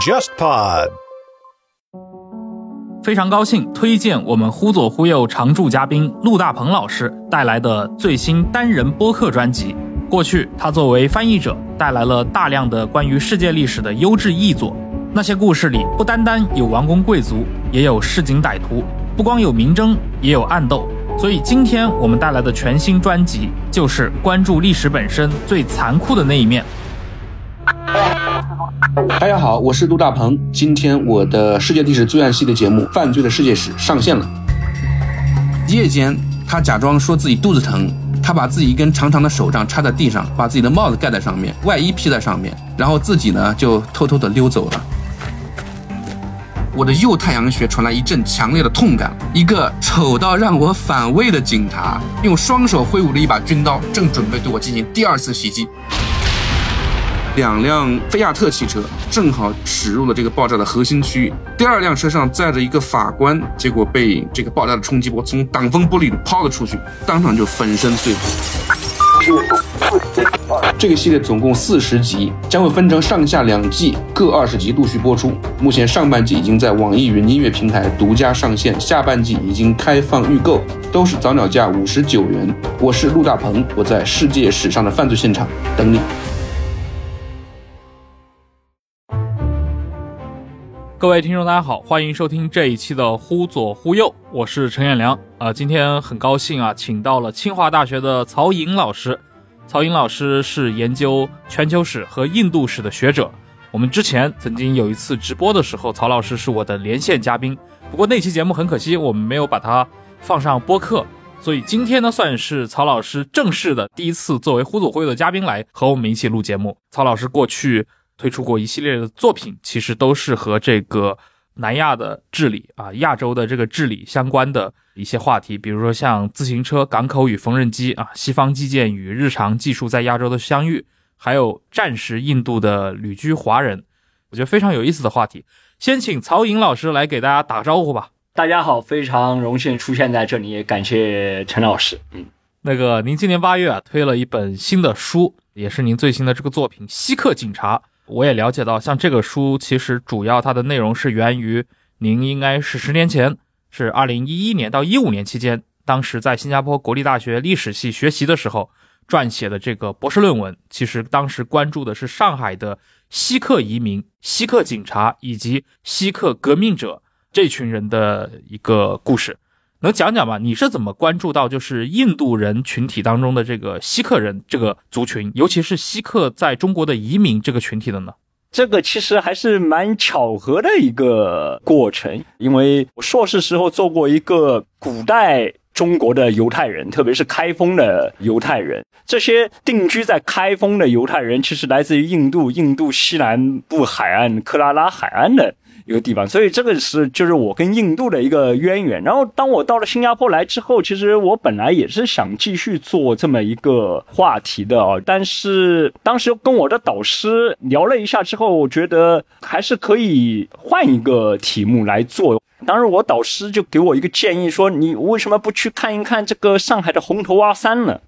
JustPod。非常高兴推荐我们忽左忽右常驻嘉宾陆大鹏老师带来的最新单人播客专辑。过去，他作为翻译者，带来了大量的关于世界历史的优质译作。那些故事里，不单单有王公贵族，也有市井歹徒；不光有明争，也有暗斗。所以，今天我们带来的全新专辑，就是关注历史本身最残酷的那一面。大家好，我是杜大鹏。今天我的世界历史罪案系列节目《犯罪的世界史》上线了。夜间，他假装说自己肚子疼。他把自己一根长长的手杖插在地上，把自己的帽子盖在上面，外衣披在上面，然后自己呢就偷偷的溜走了。我的右太阳穴传来一阵强烈的痛感，一个丑到让我反胃的警察用双手挥舞着一把军刀，正准备对我进行第二次袭击。两辆菲亚特汽车正好驶入了这个爆炸的核心区域。第二辆车上载着一个法官，结果被这个爆炸的冲击波从挡风玻璃里抛了出去，当场就粉身碎骨。这个系列总共四十集，将会分成上下两季，各二十集陆续播出。目前上半季已经在网易云音乐平台独家上线，下半季已经开放预购，都是早鸟价五十九元。我是陆大鹏，我在世界史上的犯罪现场等你。各位听众，大家好，欢迎收听这一期的《忽左忽右》，我是陈彦良。啊，今天很高兴啊，请到了清华大学的曹颖老师。曹颖老师是研究全球史和印度史的学者。我们之前曾经有一次直播的时候，曹老师是我的连线嘉宾。不过那期节目很可惜，我们没有把它放上播客。所以今天呢，算是曹老师正式的第一次作为《忽左忽右》的嘉宾来和我们一起录节目。曹老师过去。推出过一系列的作品，其实都是和这个南亚的治理啊、亚洲的这个治理相关的一些话题，比如说像自行车、港口与缝纫机啊、西方基建与日常技术在亚洲的相遇，还有战时印度的旅居华人，我觉得非常有意思的话题。先请曹颖老师来给大家打个招呼吧。大家好，非常荣幸出现在这里，也感谢陈老师。嗯，那个您今年八月啊推了一本新的书，也是您最新的这个作品《稀客警察》。我也了解到，像这个书，其实主要它的内容是源于您应该是十年前，是二零一一年到一五年期间，当时在新加坡国立大学历史系学习的时候撰写的这个博士论文。其实当时关注的是上海的锡克移民、锡克警察以及锡克革命者这群人的一个故事。能讲讲吗？你是怎么关注到就是印度人群体当中的这个锡克人这个族群，尤其是锡克在中国的移民这个群体的呢？这个其实还是蛮巧合的一个过程，因为我硕士时候做过一个古代中国的犹太人，特别是开封的犹太人，这些定居在开封的犹太人，其实来自于印度，印度西南部海岸克拉拉海岸的。一个地方，所以这个是就是我跟印度的一个渊源。然后当我到了新加坡来之后，其实我本来也是想继续做这么一个话题的啊，但是当时跟我的导师聊了一下之后，我觉得还是可以换一个题目来做。当时我导师就给我一个建议说：“你为什么不去看一看这个上海的红头阿三呢？”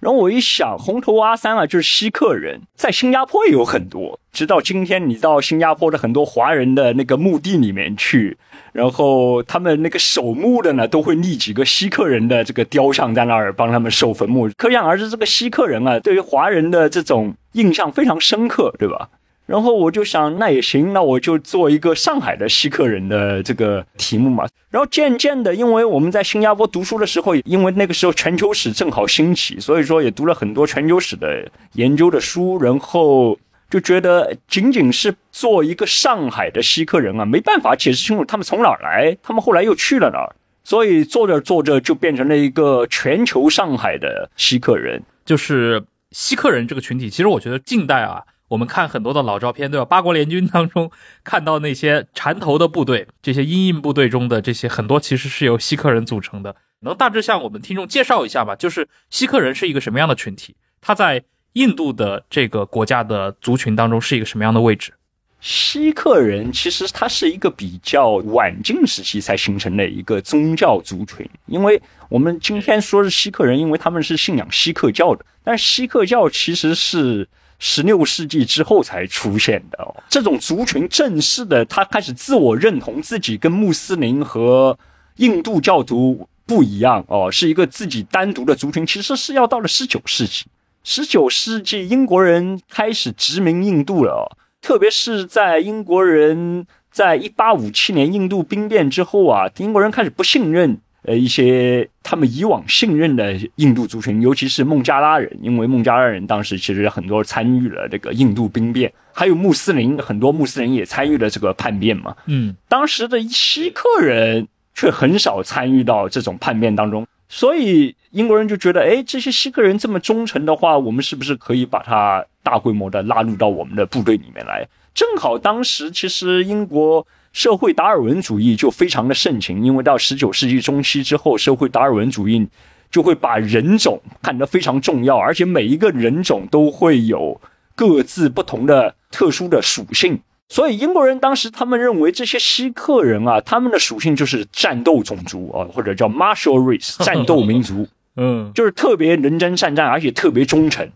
然后我一想，红头阿三啊，就是锡克人，在新加坡也有很多。直到今天，你到新加坡的很多华人的那个墓地里面去，然后他们那个守墓的呢，都会立几个锡克人的这个雕像在那儿帮他们守坟墓。可想而知，这个锡克人啊，对于华人的这种印象非常深刻，对吧？然后我就想，那也行，那我就做一个上海的锡克人的这个题目嘛。然后渐渐的，因为我们在新加坡读书的时候，因为那个时候全球史正好兴起，所以说也读了很多全球史的研究的书。然后就觉得，仅仅是做一个上海的锡克人啊，没办法解释清楚他们从哪儿来，他们后来又去了哪儿。所以做着做着就变成了一个全球上海的锡克人，就是锡克人这个群体。其实我觉得近代啊。我们看很多的老照片，对吧？八国联军当中看到那些缠头的部队，这些阴印部队中的这些很多其实是由锡克人组成的。能大致向我们听众介绍一下吗？就是锡克人是一个什么样的群体？他在印度的这个国家的族群当中是一个什么样的位置？锡克人其实它是一个比较晚近时期才形成的一个宗教族群，因为我们今天说是锡克人，因为他们是信仰锡克教的，但是锡克教其实是。十六世纪之后才出现的哦。这种族群正式的，他开始自我认同自己跟穆斯林和印度教徒不一样哦，是一个自己单独的族群。其实是要到了十九世纪，十九世纪英国人开始殖民印度了，特别是在英国人在一八五七年印度兵变之后啊，英国人开始不信任。呃，一些他们以往信任的印度族群，尤其是孟加拉人，因为孟加拉人当时其实很多参与了这个印度兵变，还有穆斯林，很多穆斯林也参与了这个叛变嘛。嗯，当时的锡克人却很少参与到这种叛变当中，所以英国人就觉得，哎，这些锡克人这么忠诚的话，我们是不是可以把他大规模的拉入到我们的部队里面来？正好当时其实英国。社会达尔文主义就非常的盛行，因为到十九世纪中期之后，社会达尔文主义就会把人种看得非常重要，而且每一个人种都会有各自不同的特殊的属性。所以英国人当时他们认为这些锡克人啊，他们的属性就是战斗种族啊，或者叫 martial race 战斗民族，嗯，就是特别能征善战，而且特别忠诚。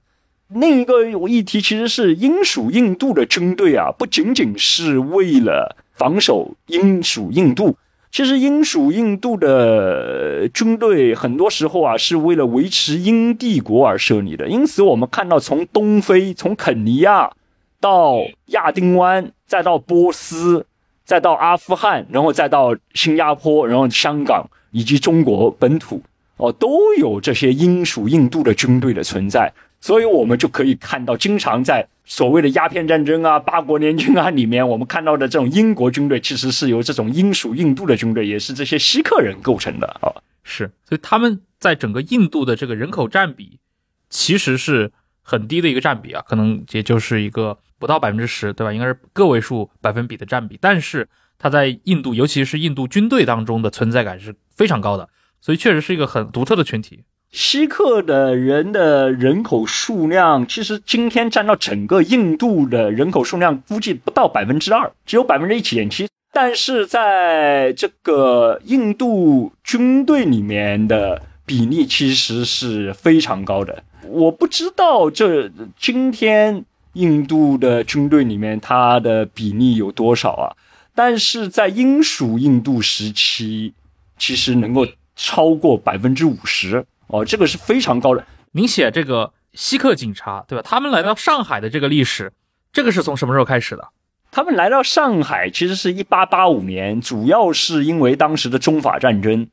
另一个议题其实是英属印度的军队啊，不仅仅是为了。防守英属印度，其实英属印度的军队很多时候啊是为了维持英帝国而设立的。因此，我们看到从东非，从肯尼亚到亚丁湾，再到波斯，再到阿富汗，然后再到新加坡，然后香港以及中国本土，哦，都有这些英属印度的军队的存在。所以，我们就可以看到，经常在所谓的鸦片战争啊、八国联军啊里面，我们看到的这种英国军队，其实是由这种英属印度的军队，也是这些锡克人构成的啊。是，所以他们在整个印度的这个人口占比，其实是很低的一个占比啊，可能也就是一个不到百分之十，对吧？应该是个位数百分比的占比，但是它在印度，尤其是印度军队当中的存在感是非常高的，所以确实是一个很独特的群体。锡克的人的人口数量，其实今天占到整个印度的人口数量，估计不到百分之二，只有百分之一点七。但是在这个印度军队里面的比例，其实是非常高的。我不知道这今天印度的军队里面它的比例有多少啊？但是在英属印度时期，其实能够超过百分之五十。哦，这个是非常高的。您写这个锡克警察，对吧？他们来到上海的这个历史，这个是从什么时候开始的？他们来到上海，其实是一八八五年，主要是因为当时的中法战争。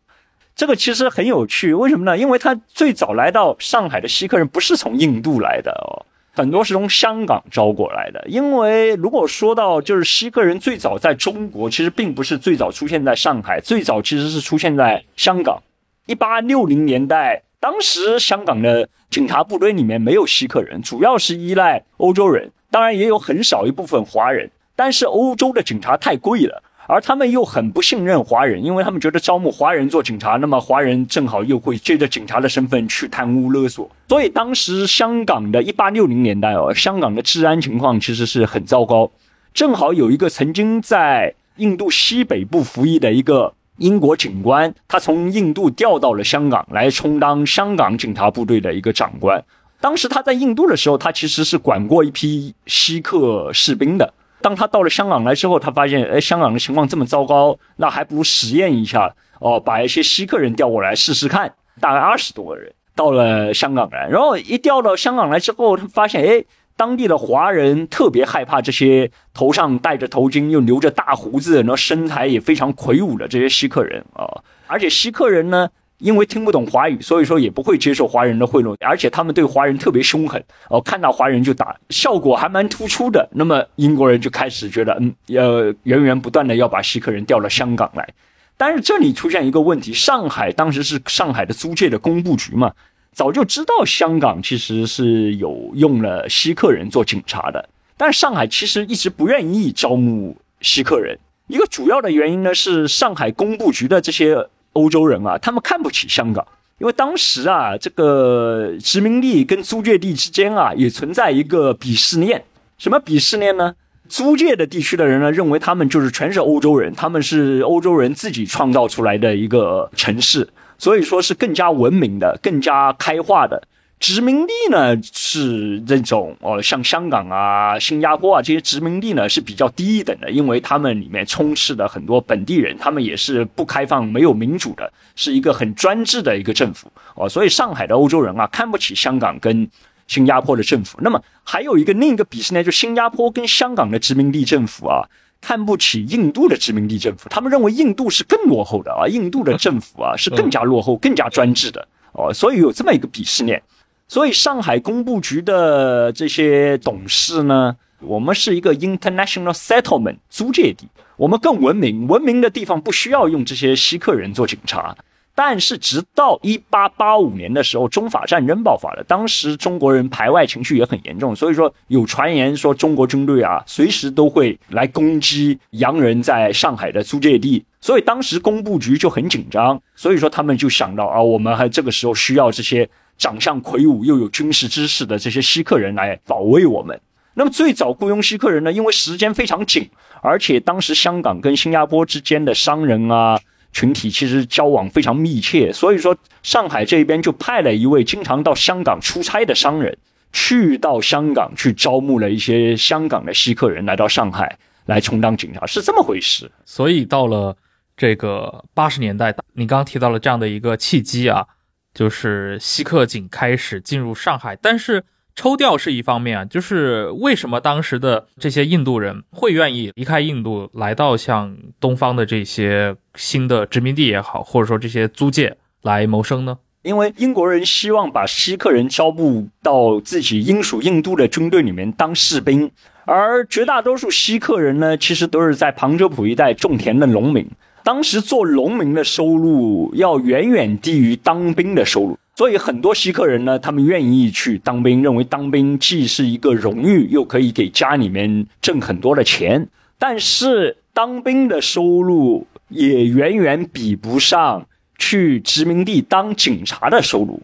这个其实很有趣，为什么呢？因为他最早来到上海的锡克人不是从印度来的哦，很多是从香港招过来的。因为如果说到就是锡克人最早在中国，其实并不是最早出现在上海，最早其实是出现在香港。一八六零年代，当时香港的警察部队里面没有锡克人，主要是依赖欧洲人，当然也有很少一部分华人。但是欧洲的警察太贵了，而他们又很不信任华人，因为他们觉得招募华人做警察，那么华人正好又会借着警察的身份去贪污勒索。所以当时香港的一八六零年代哦，香港的治安情况其实是很糟糕。正好有一个曾经在印度西北部服役的一个。英国警官，他从印度调到了香港来充当香港警察部队的一个长官。当时他在印度的时候，他其实是管过一批锡克士兵的。当他到了香港来之后，他发现，哎，香港的情况这么糟糕，那还不如实验一下哦，把一些锡克人调过来试试看。大概二十多个人到了香港来，然后一调到香港来之后，他发现，哎。当地的华人特别害怕这些头上戴着头巾又留着大胡子，然后身材也非常魁梧的这些锡克人啊。而且锡克人呢，因为听不懂华语，所以说也不会接受华人的贿赂，而且他们对华人特别凶狠哦，看到华人就打，效果还蛮突出的。那么英国人就开始觉得，嗯，要源源不断的要把锡克人调到香港来。但是这里出现一个问题，上海当时是上海的租界的工部局嘛。早就知道香港其实是有用了锡克人做警察的，但上海其实一直不愿意招募锡克人。一个主要的原因呢，是上海工部局的这些欧洲人啊，他们看不起香港，因为当时啊，这个殖民地跟租界地之间啊，也存在一个鄙视链。什么鄙视链呢？租界的地区的人呢，认为他们就是全是欧洲人，他们是欧洲人自己创造出来的一个城市。所以说是更加文明的、更加开化的，殖民地呢是这种哦，像香港啊、新加坡啊这些殖民地呢是比较低一等的，因为他们里面充斥的很多本地人，他们也是不开放、没有民主的，是一个很专制的一个政府哦。所以上海的欧洲人啊看不起香港跟新加坡的政府。那么还有一个另一个鄙视呢，就新加坡跟香港的殖民地政府啊看不起印度的殖民地政府，他们认为印度是更落后的啊，印度的政府啊是更加落后、更加专制的哦，所以有这么一个鄙视链。所以上海工部局的这些董事呢，我们是一个 international settlement 租界地，我们更文明，文明的地方不需要用这些锡克人做警察。但是直到一八八五年的时候，中法战争爆发了，当时中国人排外情绪也很严重，所以说有传言说中国军队啊随时都会来攻击洋人在上海的租界地，所以当时工部局就很紧张，所以说他们就想到啊，我们还这个时候需要这些。长相魁梧又有军事知识的这些锡克人来保卫我们。那么最早雇佣锡克人呢？因为时间非常紧，而且当时香港跟新加坡之间的商人啊群体其实交往非常密切，所以说上海这边就派了一位经常到香港出差的商人，去到香港去招募了一些香港的锡克人来到上海来充当警察，是这么回事。所以到了这个八十年代，你刚刚提到了这样的一个契机啊。就是锡克警开始进入上海，但是抽调是一方面啊，就是为什么当时的这些印度人会愿意离开印度，来到像东方的这些新的殖民地也好，或者说这些租界来谋生呢？因为英国人希望把锡克人招募到自己英属印度的军队里面当士兵，而绝大多数锡克人呢，其实都是在旁遮普一带种田的农民。当时做农民的收入要远远低于当兵的收入，所以很多锡克人呢，他们愿意去当兵，认为当兵既是一个荣誉，又可以给家里面挣很多的钱。但是当兵的收入也远远比不上去殖民地当警察的收入，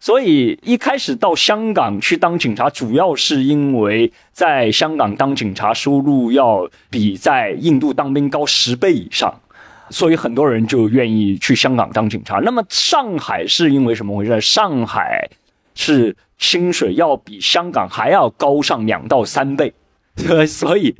所以一开始到香港去当警察，主要是因为在香港当警察收入要比在印度当兵高十倍以上。所以很多人就愿意去香港当警察。那么上海是因为什么回事？上海是薪水要比香港还要高上两到三倍，所以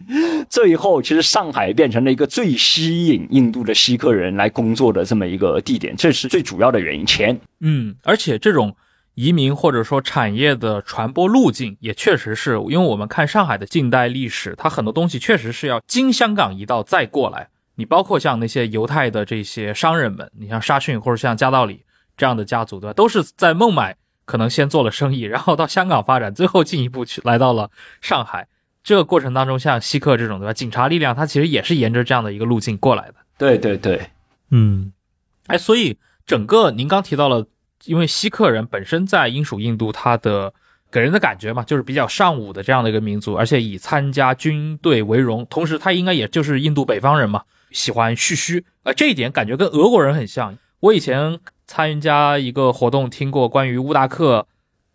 最后其实上海变成了一个最吸引印度的锡克人来工作的这么一个地点，这是最主要的原因。钱，嗯，而且这种移民或者说产业的传播路径也确实是因为我们看上海的近代历史，它很多东西确实是要经香港一道再过来。你包括像那些犹太的这些商人们，你像沙逊或者像加道里这样的家族，对吧？都是在孟买可能先做了生意，然后到香港发展，最后进一步去来到了上海。这个过程当中，像希克这种，对吧？警察力量，它其实也是沿着这样的一个路径过来的。对对对，嗯，哎，所以整个您刚提到了，因为锡克人本身在英属印度，他的。给人的感觉嘛，就是比较尚武的这样的一个民族，而且以参加军队为荣。同时，他应该也就是印度北方人嘛，喜欢蓄须啊，这一点感觉跟俄国人很像。我以前参加一个活动，听过关于乌达克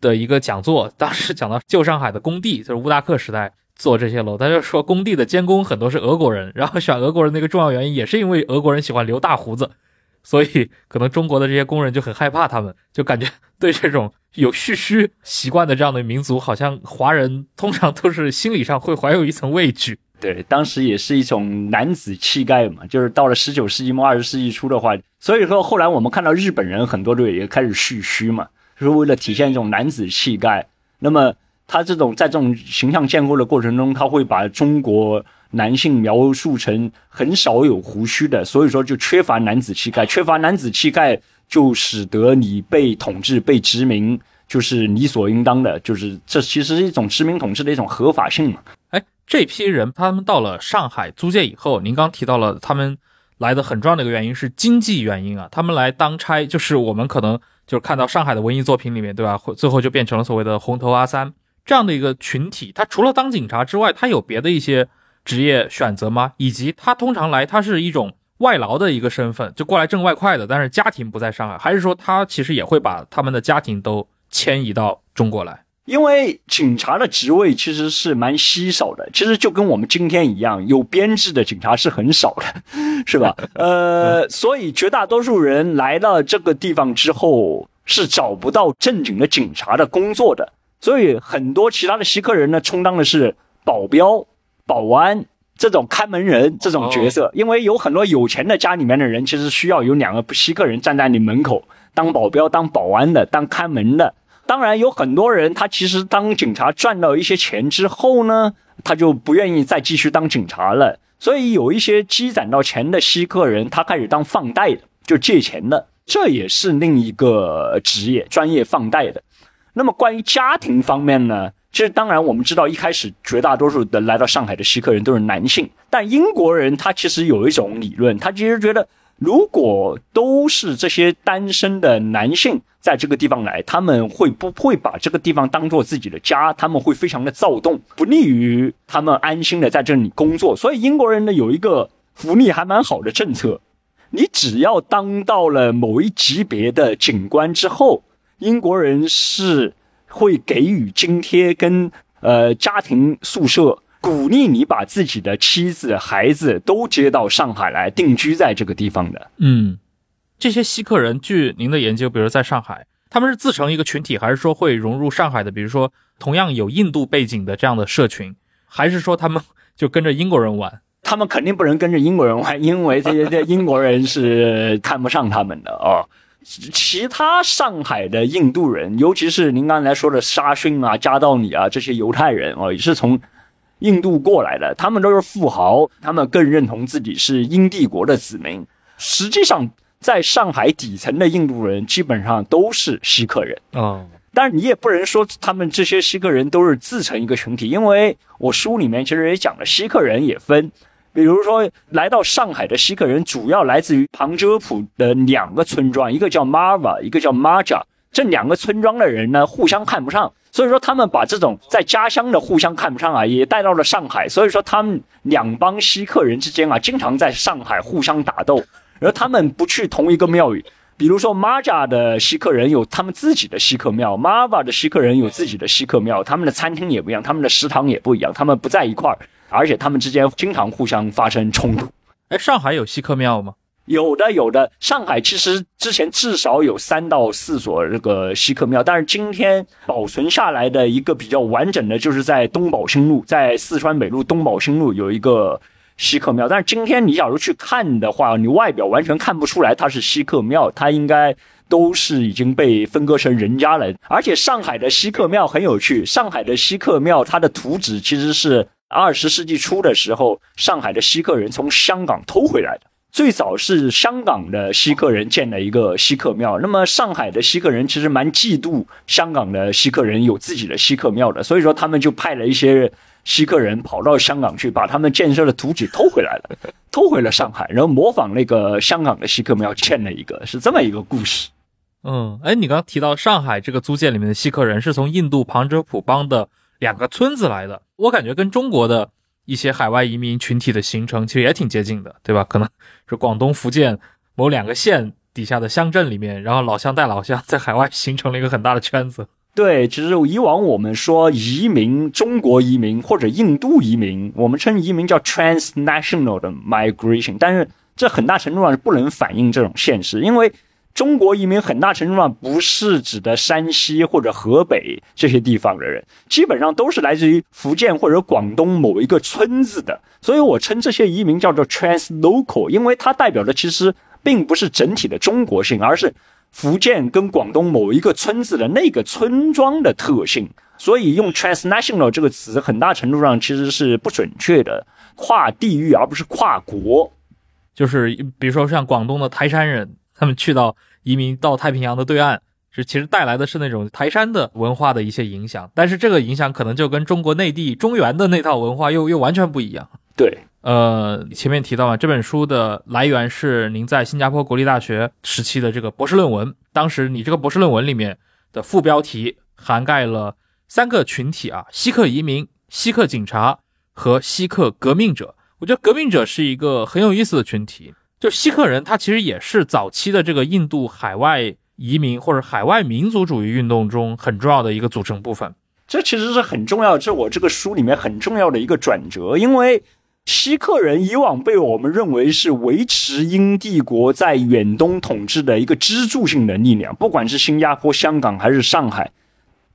的一个讲座，当时讲到旧上海的工地，就是乌达克时代做这些楼，他就说工地的监工很多是俄国人，然后选俄国人那个重要原因也是因为俄国人喜欢留大胡子。所以，可能中国的这些工人就很害怕他们，就感觉对这种有蓄须习惯的这样的民族，好像华人通常都是心理上会怀有一层畏惧。对，当时也是一种男子气概嘛，就是到了十九世纪末二十世纪初的话，所以说后来我们看到日本人很多都也开始蓄须嘛，就是为了体现一种男子气概。那么他这种在这种形象建构的过程中，他会把中国。男性描述成很少有胡须的，所以说就缺乏男子气概，缺乏男子气概就使得你被统治、被殖民，就是理所应当的，就是这其实是一种殖民统治的一种合法性嘛。哎，这批人他们到了上海租界以后，您刚提到了他们来的很重要的一个原因是经济原因啊，他们来当差，就是我们可能就是看到上海的文艺作品里面，对吧？最后就变成了所谓的红头阿三这样的一个群体，他除了当警察之外，他有别的一些。职业选择吗？以及他通常来，他是一种外劳的一个身份，就过来挣外快的，但是家庭不在上海，还是说他其实也会把他们的家庭都迁移到中国来？因为警察的职位其实是蛮稀少的，其实就跟我们今天一样，有编制的警察是很少的，是吧？呃，所以绝大多数人来到这个地方之后。是找不到正经的警察的工作的，所以很多其他的锡克人呢，充当的是保镖、保安这种看门人这种角色。因为有很多有钱的家里面的人，其实需要有两个锡克人站在你门口当保镖、当保安的、当看门的。当然，有很多人他其实当警察赚到一些钱之后呢，他就不愿意再继续当警察了。所以有一些积攒到钱的锡克人，他开始当放贷的，就借钱的，这也是另一个职业，专业放贷的。那么关于家庭方面呢？其实当然我们知道，一开始绝大多数的来到上海的锡克人都是男性，但英国人他其实有一种理论，他其实觉得。如果都是这些单身的男性在这个地方来，他们会不会把这个地方当做自己的家？他们会非常的躁动，不利于他们安心的在这里工作。所以英国人呢有一个福利还蛮好的政策，你只要当到了某一级别的警官之后，英国人是会给予津贴跟呃家庭宿舍。鼓励你把自己的妻子、孩子都接到上海来定居在这个地方的。嗯，这些锡克人，据您的研究，比如在上海，他们是自成一个群体，还是说会融入上海的？比如说同样有印度背景的这样的社群，还是说他们就跟着英国人玩？他们肯定不能跟着英国人玩，因为这些这英国人是看不上他们的哦。其他上海的印度人，尤其是您刚才说的沙逊啊、加道里啊这些犹太人哦，也是从。印度过来的，他们都是富豪，他们更认同自己是英帝国的子民。实际上，在上海底层的印度人基本上都是锡克人啊。但是你也不能说他们这些锡克人都是自成一个群体，因为我书里面其实也讲了，锡克人也分。比如说，来到上海的锡克人主要来自于旁遮普的两个村庄，一个叫 Marva，一个叫 Maja。这两个村庄的人呢，互相看不上。所以说，他们把这种在家乡的互相看不上啊，也带到了上海。所以说，他们两帮锡克人之间啊，经常在上海互相打斗。而他们不去同一个庙宇，比如说玛扎的锡克人有他们自己的锡克庙，玛瓦的锡克人有自己的锡克庙，他们的餐厅也不一样，他们的食堂也不一样，他们不在一块儿，而且他们之间经常互相发生冲突。哎，上海有锡克庙吗？有的，有的。上海其实之前至少有三到四所这个锡克庙，但是今天保存下来的一个比较完整的，就是在东宝兴路，在四川北路东宝兴路有一个锡克庙。但是今天你假如去看的话，你外表完全看不出来它是锡克庙，它应该都是已经被分割成人家了。而且上海的锡克庙很有趣，上海的锡克庙它的图纸其实是二十世纪初的时候，上海的锡克人从香港偷回来的。最早是香港的锡克人建了一个锡克庙，那么上海的锡克人其实蛮嫉妒香港的锡克人有自己的锡克庙的，所以说他们就派了一些锡克人跑到香港去，把他们建设的图纸偷回来了，偷回了上海，然后模仿那个香港的锡克庙建了一个，是这么一个故事。嗯，哎，你刚刚提到上海这个租界里面的锡克人是从印度旁遮普邦的两个村子来的，我感觉跟中国的。一些海外移民群体的形成其实也挺接近的，对吧？可能是广东、福建某两个县底下的乡镇里面，然后老乡带老乡在海外形成了一个很大的圈子。对，其实以往我们说移民，中国移民或者印度移民，我们称移民叫 transnational 的 migration，但是这很大程度上是不能反映这种现实，因为。中国移民很大程度上不是指的山西或者河北这些地方的人，基本上都是来自于福建或者广东某一个村子的，所以我称这些移民叫做 translocal，因为它代表的其实并不是整体的中国性，而是福建跟广东某一个村子的那个村庄的特性，所以用 transnational 这个词很大程度上其实是不准确的，跨地域而不是跨国，就是比如说像广东的台山人，他们去到。移民到太平洋的对岸，是其实带来的是那种台山的文化的一些影响，但是这个影响可能就跟中国内地中原的那套文化又又完全不一样。对，呃，前面提到嘛，这本书的来源是您在新加坡国立大学时期的这个博士论文，当时你这个博士论文里面的副标题涵盖了三个群体啊，锡克移民、锡克警察和锡克革命者。我觉得革命者是一个很有意思的群体。就锡克人，他其实也是早期的这个印度海外移民或者海外民族主义运动中很重要的一个组成部分。这其实是很重要，这我这个书里面很重要的一个转折。因为锡克人以往被我们认为是维持英帝国在远东统治的一个支柱性的力量，不管是新加坡、香港还是上海。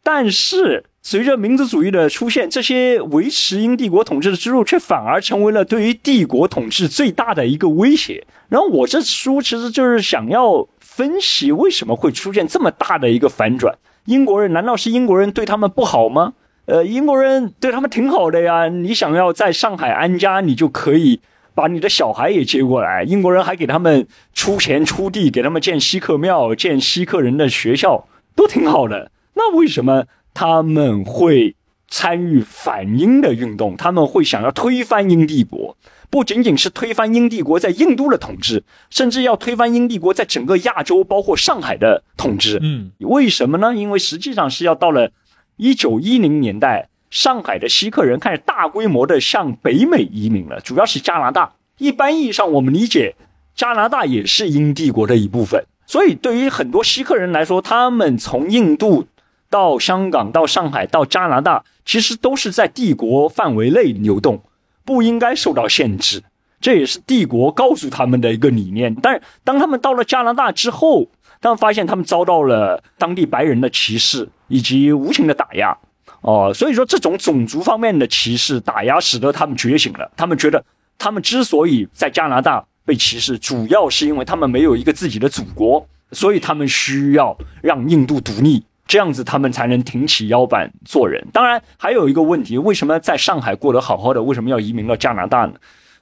但是随着民族主义的出现，这些维持英帝国统治的支柱却反而成为了对于帝国统治最大的一个威胁。然后我这书其实就是想要分析为什么会出现这么大的一个反转。英国人难道是英国人对他们不好吗？呃，英国人对他们挺好的呀。你想要在上海安家，你就可以把你的小孩也接过来。英国人还给他们出钱出地，给他们建锡克庙、建锡克人的学校，都挺好的。那为什么他们会参与反英的运动？他们会想要推翻英帝国，不仅仅是推翻英帝国在印度的统治，甚至要推翻英帝国在整个亚洲，包括上海的统治。嗯，为什么呢？因为实际上是要到了。一九一零年代，上海的锡克人开始大规模的向北美移民了，主要是加拿大。一般意义上，我们理解加拿大也是英帝国的一部分。所以，对于很多锡克人来说，他们从印度到香港、到上海、到加拿大，其实都是在帝国范围内流动，不应该受到限制。这也是帝国告诉他们的一个理念。但是，当他们到了加拿大之后，他们发现他们遭到了当地白人的歧视。以及无情的打压，哦，所以说这种种族方面的歧视打压，使得他们觉醒了。他们觉得，他们之所以在加拿大被歧视，主要是因为他们没有一个自己的祖国，所以他们需要让印度独立，这样子他们才能挺起腰板做人。当然，还有一个问题，为什么在上海过得好好的，为什么要移民到加拿大呢？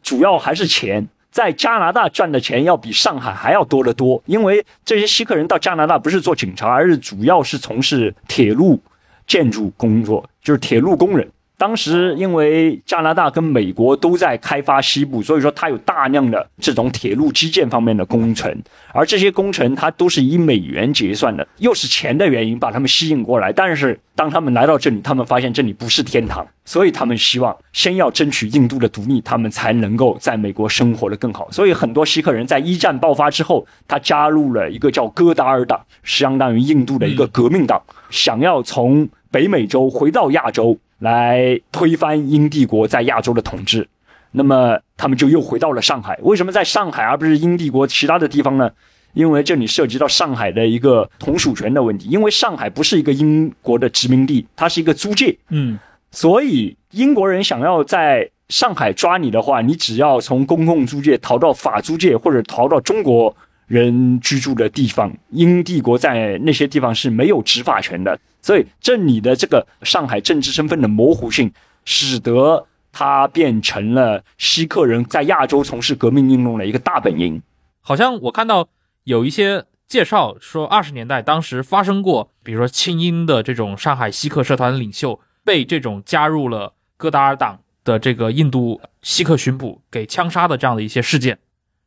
主要还是钱。在加拿大赚的钱要比上海还要多得多，因为这些锡克人到加拿大不是做警察，而是主要是从事铁路建筑工作，就是铁路工人。当时因为加拿大跟美国都在开发西部，所以说它有大量的这种铁路基建方面的工程，而这些工程它都是以美元结算的，又是钱的原因把他们吸引过来。但是当他们来到这里，他们发现这里不是天堂，所以他们希望先要争取印度的独立，他们才能够在美国生活的更好。所以很多锡克人在一战爆发之后，他加入了一个叫戈达尔党，相当于印度的一个革命党，想要从北美洲回到亚洲。来推翻英帝国在亚洲的统治，那么他们就又回到了上海。为什么在上海而不是英帝国其他的地方呢？因为这里涉及到上海的一个同属权的问题。因为上海不是一个英国的殖民地，它是一个租界。嗯，所以英国人想要在上海抓你的话，你只要从公共租界逃到法租界，或者逃到中国。人居住的地方，英帝国在那些地方是没有执法权的，所以这里的这个上海政治身份的模糊性，使得它变成了锡克人在亚洲从事革命运动的一个大本营。好像我看到有一些介绍说，二十年代当时发生过，比如说清英的这种上海锡克社团领袖被这种加入了戈达尔党的这个印度锡克巡捕给枪杀的这样的一些事件，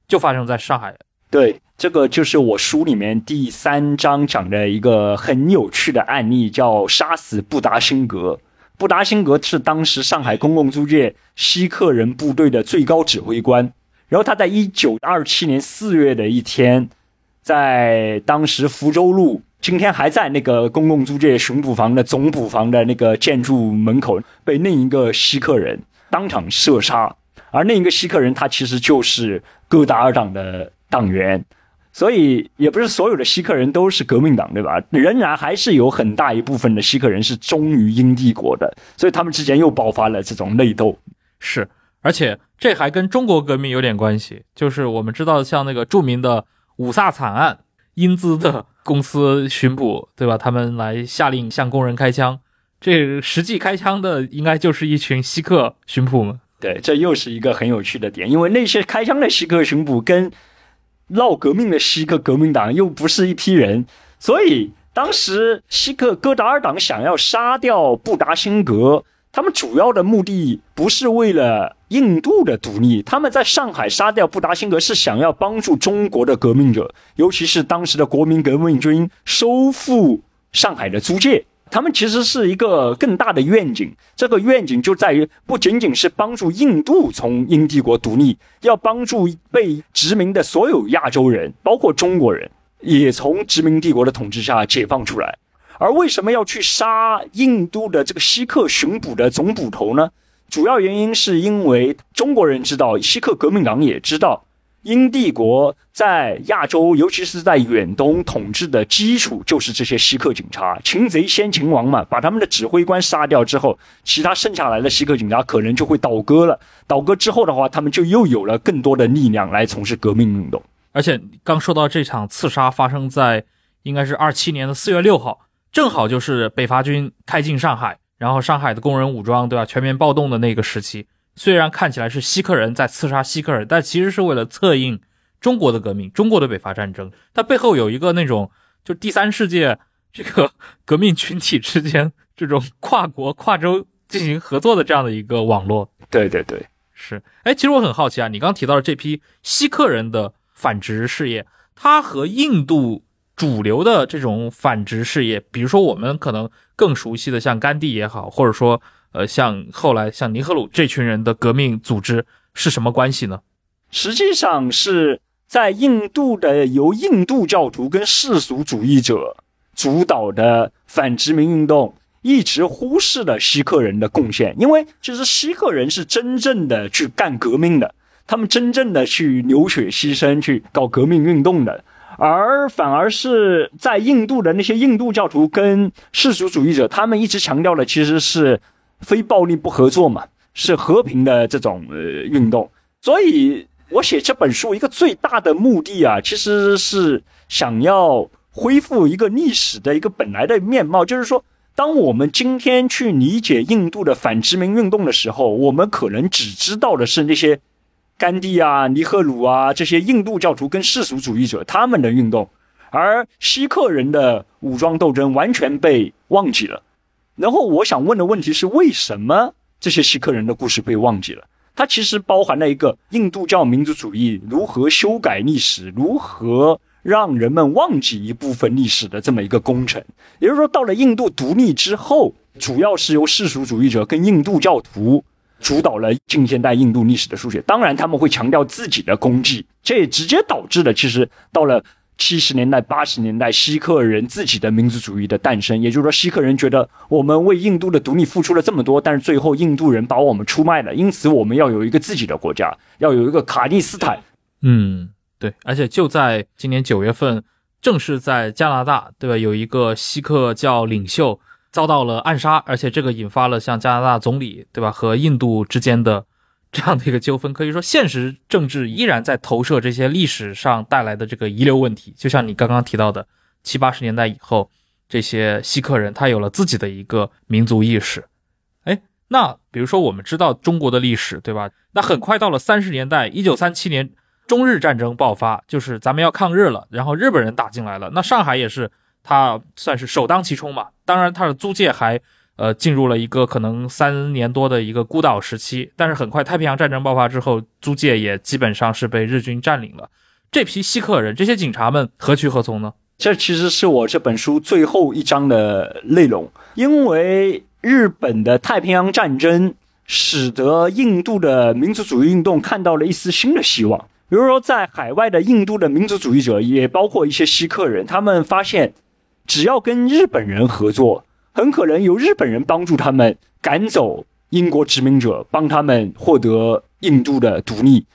就发生在上海。对，这个就是我书里面第三章讲的一个很有趣的案例，叫杀死布达辛格。布达辛格是当时上海公共租界锡克人部队的最高指挥官。然后他在一九二七年四月的一天，在当时福州路，今天还在那个公共租界巡捕房的总捕房的那个建筑门口，被另一个锡克人当场射杀。而另一个锡克人，他其实就是戈达尔党的。党员，所以也不是所有的锡克人都是革命党，对吧？仍然还是有很大一部分的锡克人是忠于英帝国的，所以他们之间又爆发了这种内斗。是，而且这还跟中国革命有点关系，就是我们知道像那个著名的五卅惨案，英资的公司巡捕，对吧？他们来下令向工人开枪，这实际开枪的应该就是一群锡克巡捕嘛？对，这又是一个很有趣的点，因为那些开枪的锡克巡捕跟闹革命的锡克革命党又不是一批人，所以当时锡克戈达尔党想要杀掉布达辛格，他们主要的目的不是为了印度的独立，他们在上海杀掉布达辛格是想要帮助中国的革命者，尤其是当时的国民革命军收复上海的租界。他们其实是一个更大的愿景，这个愿景就在于不仅仅是帮助印度从英帝国独立，要帮助被殖民的所有亚洲人，包括中国人，也从殖民帝国的统治下解放出来。而为什么要去杀印度的这个锡克巡捕的总捕头呢？主要原因是因为中国人知道，锡克革命党也知道。英帝国在亚洲，尤其是在远东统治的基础就是这些锡克警察。擒贼先擒王嘛，把他们的指挥官杀掉之后，其他剩下来的锡克警察可能就会倒戈了。倒戈之后的话，他们就又有了更多的力量来从事革命运动。而且刚说到这场刺杀发生在应该是二七年的四月六号，正好就是北伐军开进上海，然后上海的工人武装对吧全面暴动的那个时期。虽然看起来是锡克人在刺杀锡克人，但其实是为了策应中国的革命、中国的北伐战争。它背后有一个那种，就第三世界这个革命群体之间这种跨国、跨州进行合作的这样的一个网络。对对对，是。哎，其实我很好奇啊，你刚提到的这批锡克人的反殖事业，它和印度主流的这种反殖事业，比如说我们可能更熟悉的像甘地也好，或者说。呃，像后来像尼赫鲁这群人的革命组织是什么关系呢？实际上是在印度的由印度教徒跟世俗主义者主导的反殖民运动，一直忽视了锡克人的贡献，因为其实锡克人是真正的去干革命的，他们真正的去流血牺牲去搞革命运动的，而反而是在印度的那些印度教徒跟世俗主义者，他们一直强调的其实是。非暴力不合作嘛，是和平的这种呃运动。所以我写这本书一个最大的目的啊，其实是想要恢复一个历史的一个本来的面貌。就是说，当我们今天去理解印度的反殖民运动的时候，我们可能只知道的是那些甘地啊、尼赫鲁啊这些印度教徒跟世俗主义者他们的运动，而锡克人的武装斗争完全被忘记了。然后我想问的问题是：为什么这些锡克人的故事被忘记了？它其实包含了一个印度教民族主义如何修改历史、如何让人们忘记一部分历史的这么一个工程。也就是说，到了印度独立之后，主要是由世俗主义者跟印度教徒主导了近现代印度历史的书写。当然，他们会强调自己的功绩，这也直接导致了其实到了。七十年代、八十年代，锡克人自己的民族主义的诞生，也就是说，锡克人觉得我们为印度的独立付出了这么多，但是最后印度人把我们出卖了，因此我们要有一个自己的国家，要有一个卡利斯坦。嗯，对，而且就在今年九月份，正是在加拿大，对吧？有一个锡克教领袖遭到了暗杀，而且这个引发了像加拿大总理，对吧？和印度之间的。这样的一个纠纷，可以说现实政治依然在投射这些历史上带来的这个遗留问题。就像你刚刚提到的，七八十年代以后，这些锡克人他有了自己的一个民族意识。哎，那比如说我们知道中国的历史，对吧？那很快到了三十年代，一九三七年中日战争爆发，就是咱们要抗日了，然后日本人打进来了，那上海也是他算是首当其冲嘛。当然，他的租界还。呃，进入了一个可能三年多的一个孤岛时期，但是很快太平洋战争爆发之后，租界也基本上是被日军占领了。这批锡克人，这些警察们何去何从呢？这其实是我这本书最后一章的内容，因为日本的太平洋战争使得印度的民族主义运动看到了一丝新的希望。比如说，在海外的印度的民族主义者，也包括一些锡克人，他们发现，只要跟日本人合作。很可能由日本人帮助他们赶走英国殖民者，帮他们获得印度的独立。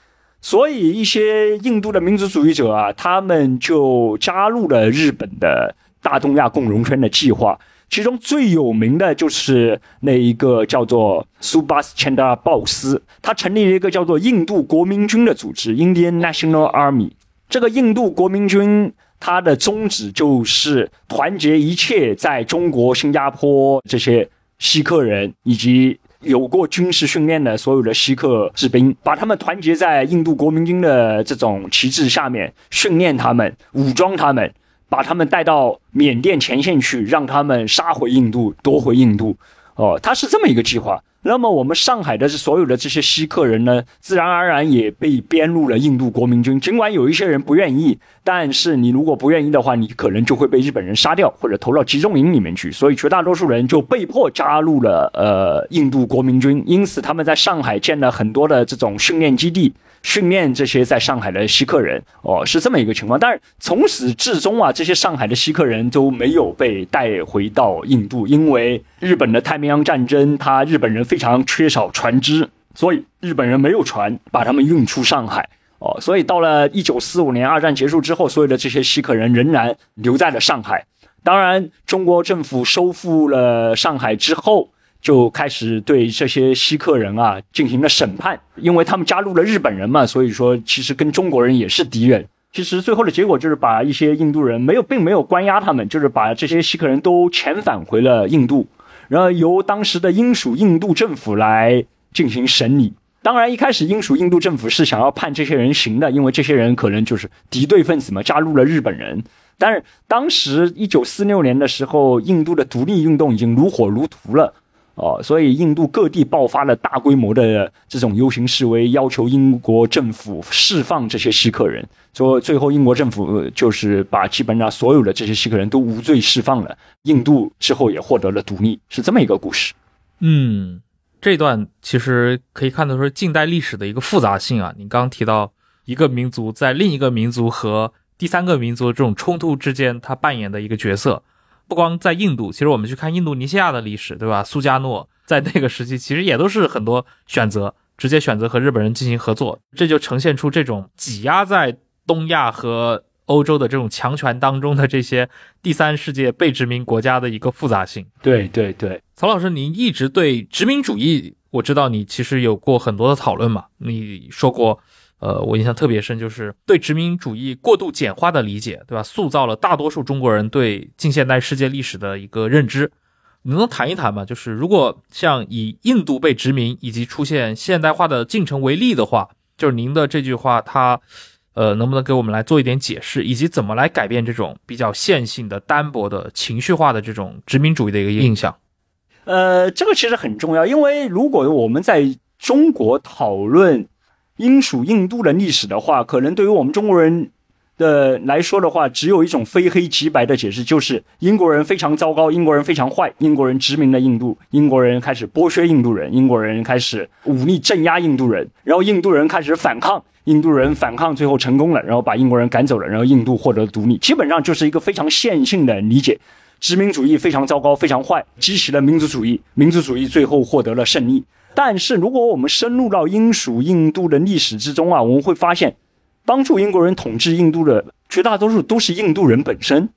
所以，一些印度的民族主义者啊，他们就加入了日本的大东亚共荣圈的计划。其中最有名的就是那一个叫做苏巴斯·钱德拉·鲍斯，他成立了一个叫做印度国民军的组织 （Indian National Army）。这个印度国民军。他的宗旨就是团结一切在中国、新加坡这些锡克人，以及有过军事训练的所有的锡克士兵，把他们团结在印度国民军的这种旗帜下面，训练他们，武装他们，把他们带到缅甸前线去，让他们杀回印度，夺回印度。哦，他是这么一个计划。那么我们上海的所有的这些锡克人呢，自然而然也被编入了印度国民军。尽管有一些人不愿意，但是你如果不愿意的话，你可能就会被日本人杀掉，或者投到集中营里面去。所以绝大多数人就被迫加入了呃印度国民军。因此他们在上海建了很多的这种训练基地。训练这些在上海的锡克人哦，是这么一个情况。但是从始至终啊，这些上海的锡克人都没有被带回到印度，因为日本的太平洋战争，他日本人非常缺少船只，所以日本人没有船把他们运出上海。哦，所以到了一九四五年二战结束之后，所有的这些锡克人仍然留在了上海。当然，中国政府收复了上海之后，就开始对这些锡克人啊进行了审判，因为他们加入了日本人嘛，所以说其实跟中国人也是敌人。其实最后的结果就是把一些印度人没有，并没有关押他们，就是把这些锡克人都遣返回了印度，然后由当时的英属印度政府来进行审理。当然，一开始英属印度政府是想要判这些人刑的，因为这些人可能就是敌对分子嘛，加入了日本人。但是当时一九四六年的时候，印度的独立运动已经如火如荼了，哦，所以印度各地爆发了大规模的这种游行示威，要求英国政府释放这些锡克人。说最后英国政府就是把基本上所有的这些锡克人都无罪释放了，印度之后也获得了独立，是这么一个故事。嗯。这段其实可以看得出近代历史的一个复杂性啊！你刚刚提到一个民族在另一个民族和第三个民族这种冲突之间，他扮演的一个角色，不光在印度，其实我们去看印度尼西亚的历史，对吧？苏加诺在那个时期其实也都是很多选择，直接选择和日本人进行合作，这就呈现出这种挤压在东亚和。欧洲的这种强权当中的这些第三世界被殖民国家的一个复杂性。对对对，曹老师，您一直对殖民主义，我知道你其实有过很多的讨论嘛。你说过，呃，我印象特别深，就是对殖民主义过度简化的理解，对吧？塑造了大多数中国人对近现代世界历史的一个认知。你能谈一谈吗？就是如果像以印度被殖民以及出现现代化的进程为例的话，就是您的这句话，它。呃，能不能给我们来做一点解释，以及怎么来改变这种比较线性的、单薄的、情绪化的这种殖民主义的一个印象？呃，这个其实很重要，因为如果我们在中国讨论英属印度的历史的话，可能对于我们中国人的来说的话，只有一种非黑即白的解释，就是英国人非常糟糕，英国人非常坏，英国人殖民了印度，英国人开始剥削印度人，英国人开始武力镇压印度人，然后印度人开始反抗。印度人反抗，最后成功了，然后把英国人赶走了，然后印度获得独立。基本上就是一个非常线性的理解，殖民主义非常糟糕，非常坏，激起了民族主义，民族主义最后获得了胜利。但是如果我们深入到英属印度的历史之中啊，我们会发现，帮助英国人统治印度的绝大多数都是印度人本身。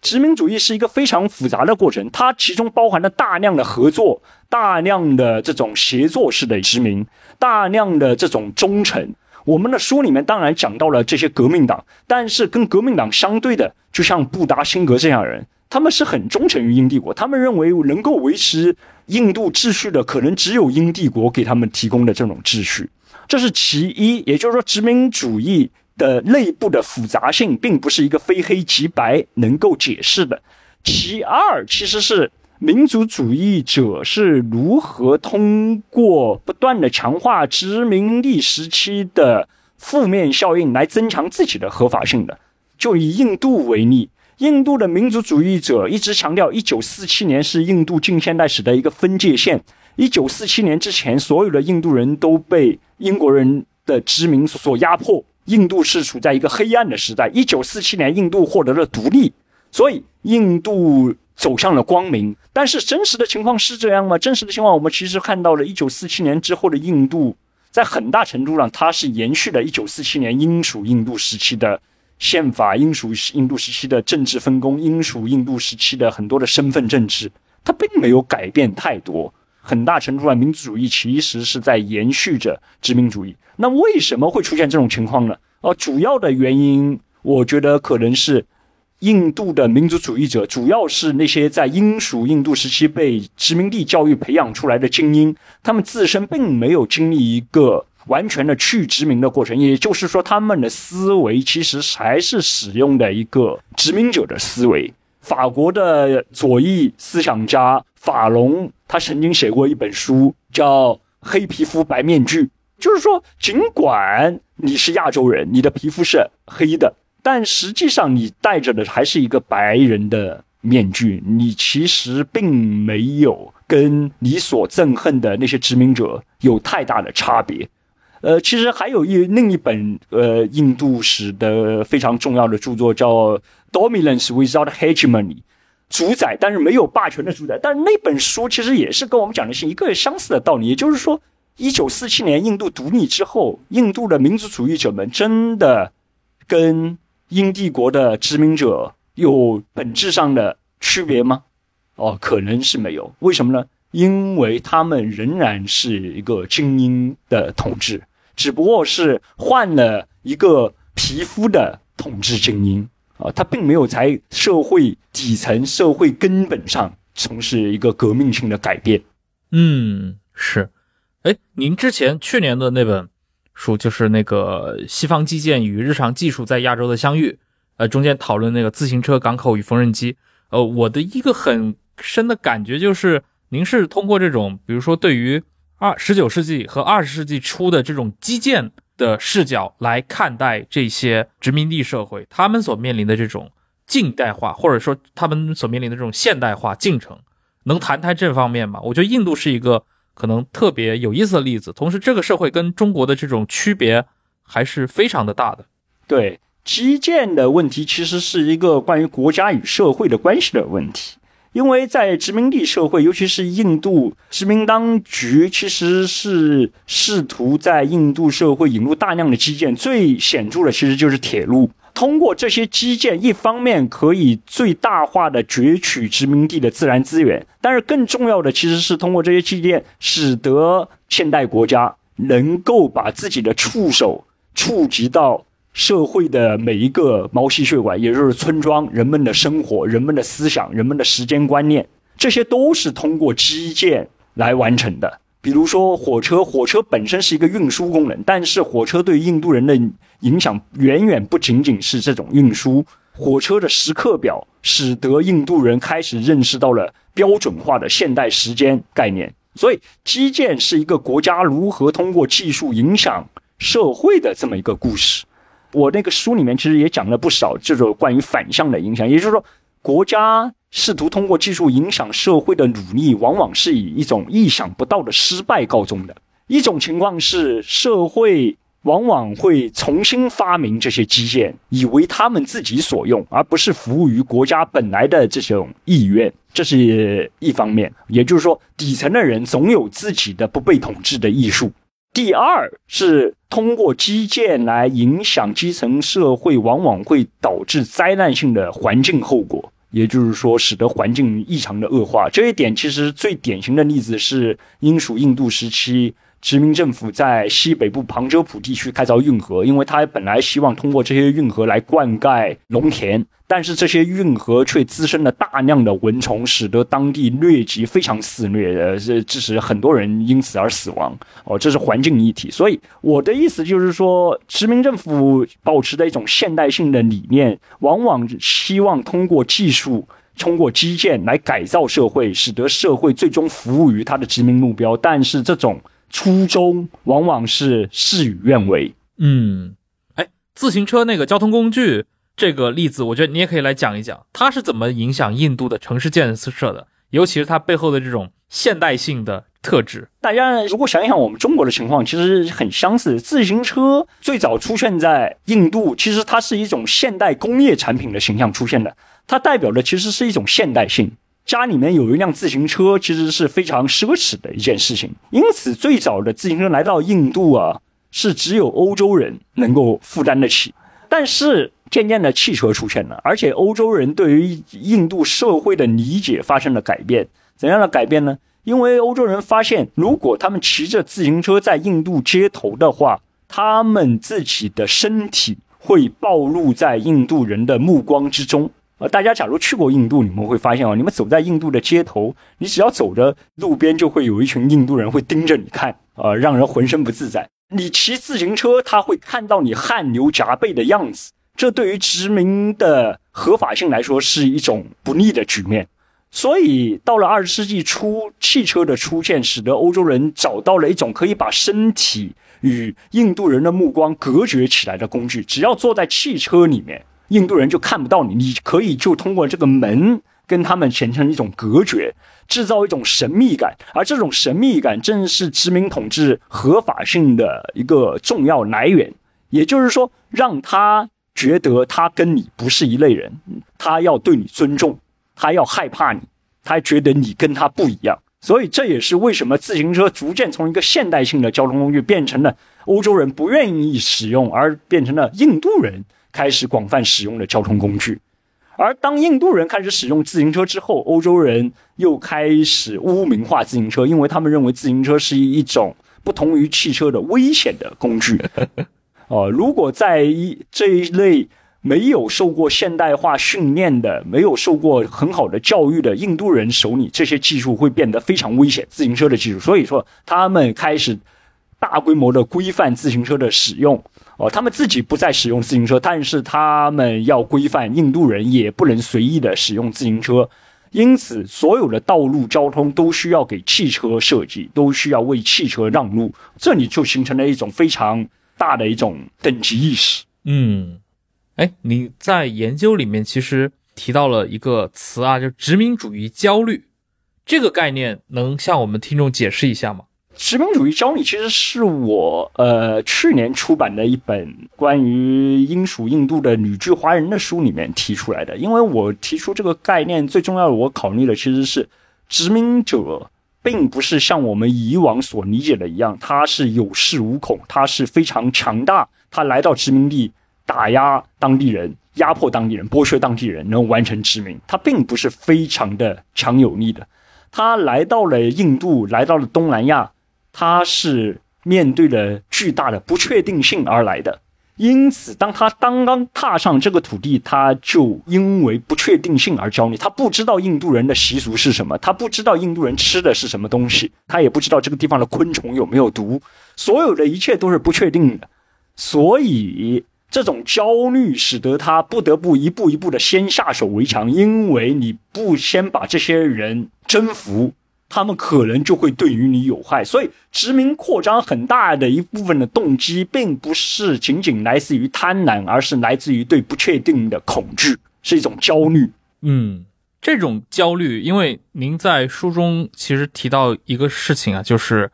殖民主义是一个非常复杂的过程，它其中包含了大量的合作，大量的这种协作式的殖民，大量的这种忠诚。我们的书里面当然讲到了这些革命党，但是跟革命党相对的，就像布达辛格这样人，他们是很忠诚于英帝国，他们认为能够维持印度秩序的，可能只有英帝国给他们提供的这种秩序，这是其一。也就是说，殖民主义的内部的复杂性，并不是一个非黑即白能够解释的。其二，其实是。民族主义者是如何通过不断的强化殖民地时期的负面效应来增强自己的合法性的？就以印度为例，印度的民族主义者一直强调，一九四七年是印度近现代史的一个分界线。一九四七年之前，所有的印度人都被英国人的殖民所压迫，印度是处在一个黑暗的时代。一九四七年，印度获得了独立，所以印度。走向了光明，但是真实的情况是这样吗？真实的情况，我们其实看到了，一九四七年之后的印度，在很大程度上，它是延续了一九四七年英属印度时期的宪法、英属印度时期的政治分工、英属印度时期的很多的身份政治，它并没有改变太多。很大程度上，民族主义其实是在延续着殖民主义。那为什么会出现这种情况呢？哦，主要的原因，我觉得可能是。印度的民族主义者主要是那些在英属印度时期被殖民地教育培养出来的精英，他们自身并没有经历一个完全的去殖民的过程，也就是说，他们的思维其实还是使用的一个殖民者的思维。法国的左翼思想家法隆，他曾经写过一本书，叫《黑皮肤白面具》，就是说，尽管你是亚洲人，你的皮肤是黑的。但实际上，你戴着的还是一个白人的面具，你其实并没有跟你所憎恨的那些殖民者有太大的差别。呃，其实还有一另一本呃印度史的非常重要的著作叫《Dominance Without Hegemony》，主宰，但是没有霸权的主宰。但是那本书其实也是跟我们讲的是一个相似的道理，也就是说，一九四七年印度独立之后，印度的民族主义者们真的跟英帝国的殖民者有本质上的区别吗？哦，可能是没有。为什么呢？因为他们仍然是一个精英的统治，只不过是换了一个皮肤的统治精英啊，他并没有在社会底层、社会根本上从事一个革命性的改变。嗯，是。哎，您之前去年的那本书就是那个《西方基建与日常技术在亚洲的相遇》，呃，中间讨论那个自行车、港口与缝纫机。呃，我的一个很深的感觉就是。您是通过这种，比如说对于二十九世纪和二十世纪初的这种基建的视角来看待这些殖民地社会，他们所面临的这种近代化，或者说他们所面临的这种现代化进程，能谈谈这方面吗？我觉得印度是一个可能特别有意思的例子，同时这个社会跟中国的这种区别还是非常的大的。对基建的问题，其实是一个关于国家与社会的关系的问题。因为在殖民地社会，尤其是印度殖民当局，其实是试图在印度社会引入大量的基建。最显著的其实就是铁路。通过这些基建，一方面可以最大化的攫取殖民地的自然资源，但是更重要的其实是通过这些基建，使得现代国家能够把自己的触手触及到。社会的每一个毛细血管，也就是村庄人们的生活、人们的思想、人们的时间观念，这些都是通过基建来完成的。比如说火车，火车本身是一个运输功能，但是火车对印度人的影响远远不仅仅是这种运输。火车的时刻表使得印度人开始认识到了标准化的现代时间概念。所以，基建是一个国家如何通过技术影响社会的这么一个故事。我那个书里面其实也讲了不少这种关于反向的影响，也就是说，国家试图通过技术影响社会的努力，往往是以一种意想不到的失败告终的。一种情况是，社会往往会重新发明这些基建，以为他们自己所用，而不是服务于国家本来的这种意愿，这是一方面。也就是说，底层的人总有自己的不被统治的艺术。第二是通过基建来影响基层社会，往往会导致灾难性的环境后果，也就是说，使得环境异常的恶化。这一点其实最典型的例子是英属印度时期。殖民政府在西北部旁遮普地区开凿运河，因为他本来希望通过这些运河来灌溉农田，但是这些运河却滋生了大量的蚊虫，使得当地疟疾非常肆虐，呃，致使很多人因此而死亡。哦，这是环境议题。所以我的意思就是说，殖民政府保持的一种现代性的理念，往往希望通过技术、通过基建来改造社会，使得社会最终服务于他的殖民目标。但是这种初衷往往是事与愿违。嗯，哎，自行车那个交通工具这个例子，我觉得你也可以来讲一讲，它是怎么影响印度的城市建设的，尤其是它背后的这种现代性的特质。大家如果想一想，我们中国的情况其实很相似。自行车最早出现在印度，其实它是一种现代工业产品的形象出现的，它代表的其实是一种现代性。家里面有一辆自行车，其实是非常奢侈的一件事情。因此，最早的自行车来到印度啊，是只有欧洲人能够负担得起。但是，渐渐的汽车出现了，而且欧洲人对于印度社会的理解发生了改变。怎样的改变呢？因为欧洲人发现，如果他们骑着自行车在印度街头的话，他们自己的身体会暴露在印度人的目光之中。呃，大家假如去过印度，你们会发现哦，你们走在印度的街头，你只要走着路边，就会有一群印度人会盯着你看，呃，让人浑身不自在。你骑自行车，他会看到你汗流浃背的样子，这对于殖民的合法性来说是一种不利的局面。所以，到了二十世纪初，汽车的出现使得欧洲人找到了一种可以把身体与印度人的目光隔绝起来的工具，只要坐在汽车里面。印度人就看不到你，你可以就通过这个门跟他们形成一种隔绝，制造一种神秘感，而这种神秘感正是殖民统治合法性的一个重要来源。也就是说，让他觉得他跟你不是一类人，他要对你尊重。他要害怕你，他觉得你跟他不一样。所以这也是为什么自行车逐渐从一个现代性的交通工具变成了欧洲人不愿意使用，而变成了印度人开始广泛使用的交通工具。而当印度人开始使用自行车之后，欧洲人又开始污名化自行车，因为他们认为自行车是一种不同于汽车的危险的工具。哦，如果在一这一类没有受过现代化训练的、没有受过很好的教育的印度人手里，这些技术会变得非常危险。自行车的技术，所以说他们开始大规模的规范自行车的使用。哦，他们自己不再使用自行车，但是他们要规范印度人也不能随意的使用自行车，因此所有的道路交通都需要给汽车设计，都需要为汽车让路，这里就形成了一种非常大的一种等级意识。嗯，哎，你在研究里面其实提到了一个词啊，就殖民主义焦虑，这个概念能向我们听众解释一下吗？殖民主义焦虑其实是我呃去年出版的一本关于英属印度的旅居华人的书里面提出来的。因为我提出这个概念，最重要的我考虑的其实是殖民者并不是像我们以往所理解的一样，他是有恃无恐，他是非常强大，他来到殖民地打压当地人、压迫当地人、剥削当地人，能完成殖民，他并不是非常的强有力的。他来到了印度，来到了东南亚。他是面对了巨大的不确定性而来的，因此，当他刚刚踏上这个土地，他就因为不确定性而焦虑。他不知道印度人的习俗是什么，他不知道印度人吃的是什么东西，他也不知道这个地方的昆虫有没有毒，所有的一切都是不确定的。所以，这种焦虑使得他不得不一步一步的先下手为强，因为你不先把这些人征服。他们可能就会对于你有害，所以殖民扩张很大的一部分的动机，并不是仅仅来自于贪婪，而是来自于对不确定的恐惧，是一种焦虑。嗯，这种焦虑，因为您在书中其实提到一个事情啊，就是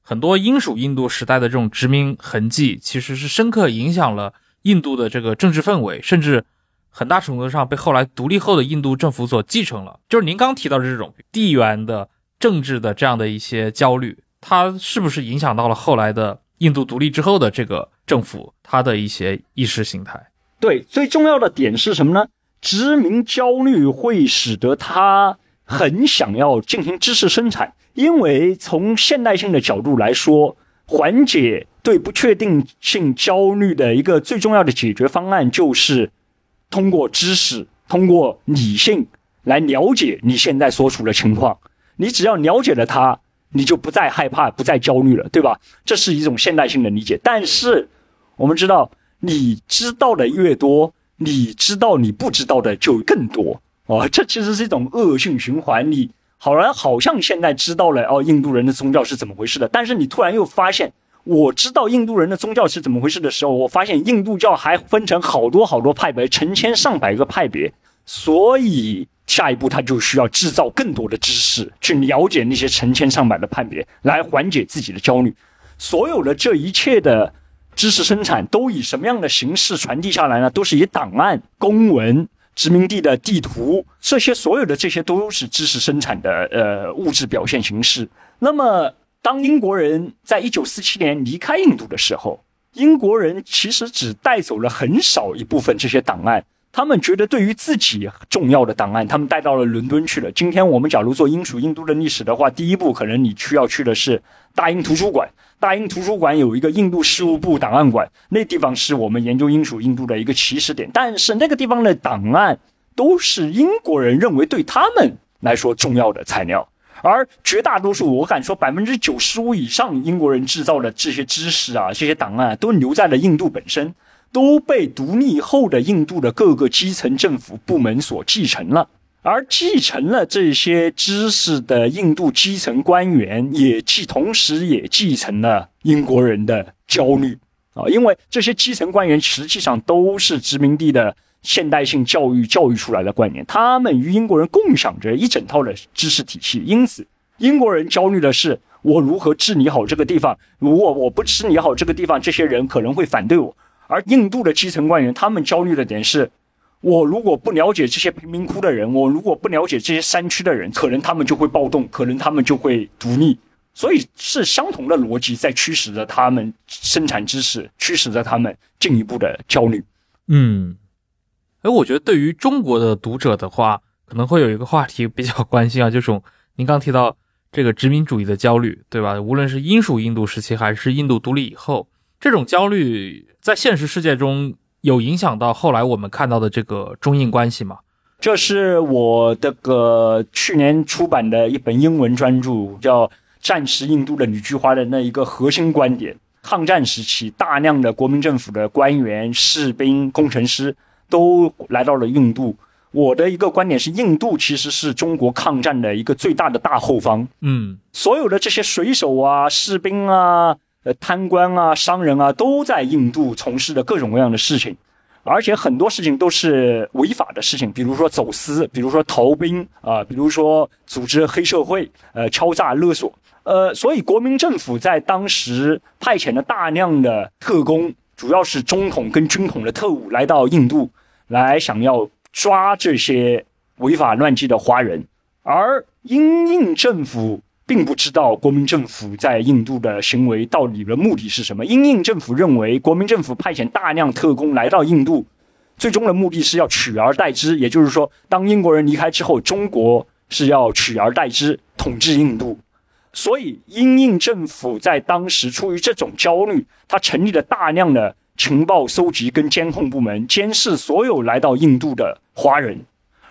很多英属印度时代的这种殖民痕迹，其实是深刻影响了印度的这个政治氛围，甚至很大程度上被后来独立后的印度政府所继承了。就是您刚提到的这种地缘的。政治的这样的一些焦虑，它是不是影响到了后来的印度独立之后的这个政府，它的一些意识形态？对，最重要的点是什么呢？殖民焦虑会使得他很想要进行知识生产，因为从现代性的角度来说，缓解对不确定性焦虑的一个最重要的解决方案，就是通过知识、通过理性来了解你现在所处的情况。你只要了解了它，你就不再害怕，不再焦虑了，对吧？这是一种现代性的理解。但是，我们知道，你知道的越多，你知道你不知道的就更多哦。这其实是一种恶性循环。你好像好像现在知道了哦，印度人的宗教是怎么回事的，但是你突然又发现，我知道印度人的宗教是怎么回事的时候，我发现印度教还分成好多好多派别，成千上百个派别，所以。下一步，他就需要制造更多的知识，去了解那些成千上百的判别，来缓解自己的焦虑。所有的这一切的知识生产，都以什么样的形式传递下来呢？都是以档案、公文、殖民地的地图，这些所有的这些都是知识生产的呃物质表现形式。那么，当英国人在一九四七年离开印度的时候，英国人其实只带走了很少一部分这些档案。他们觉得对于自己重要的档案，他们带到了伦敦去了。今天我们假如做英属印度的历史的话，第一步可能你需要去的是大英图书馆。大英图书馆有一个印度事务部档案馆，那地方是我们研究英属印度的一个起始点。但是那个地方的档案都是英国人认为对他们来说重要的材料，而绝大多数，我敢说百分之九十五以上英国人制造的这些知识啊，这些档案都留在了印度本身。都被独立后的印度的各个基层政府部门所继承了，而继承了这些知识的印度基层官员也继，同时也继承了英国人的焦虑。啊，因为这些基层官员实际上都是殖民地的现代性教育教育出来的官员，他们与英国人共享着一整套的知识体系，因此英国人焦虑的是我如何治理好这个地方，如果我不治理好这个地方，这些人可能会反对我。而印度的基层官员，他们焦虑的点是：我如果不了解这些贫民窟的人，我如果不了解这些山区的人，可能他们就会暴动，可能他们就会独立。所以是相同的逻辑在驱使着他们生产知识，驱使着他们进一步的焦虑。嗯，哎，我觉得对于中国的读者的话，可能会有一个话题比较关心啊，就是您刚提到这个殖民主义的焦虑，对吧？无论是英属印度时期还是印度独立以后，这种焦虑在现实世界中有影响到后来我们看到的这个中印关系吗？这是我这个去年出版的一本英文专著，叫《战时印度的女菊花》的那一个核心观点。抗战时期，大量的国民政府的官员、士兵、工程师都来到了印度。我的一个观点是，印度其实是中国抗战的一个最大的大后方。嗯，所有的这些水手啊、士兵啊、呃贪官啊、商人啊，都在印度从事的各种各样的事情，而且很多事情都是违法的事情，比如说走私，比如说逃兵啊，比如说组织黑社会，呃，敲诈勒索。呃，所以国民政府在当时派遣了大量的特工，主要是中统跟军统的特务来到印度，来想要抓这些违法乱纪的华人。而英印政府并不知道国民政府在印度的行为到底的目的是什么。英印政府认为，国民政府派遣大量特工来到印度，最终的目的是要取而代之，也就是说，当英国人离开之后，中国是要取而代之统治印度。所以，英印政府在当时出于这种焦虑，他成立了大量的情报搜集跟监控部门，监视所有来到印度的华人。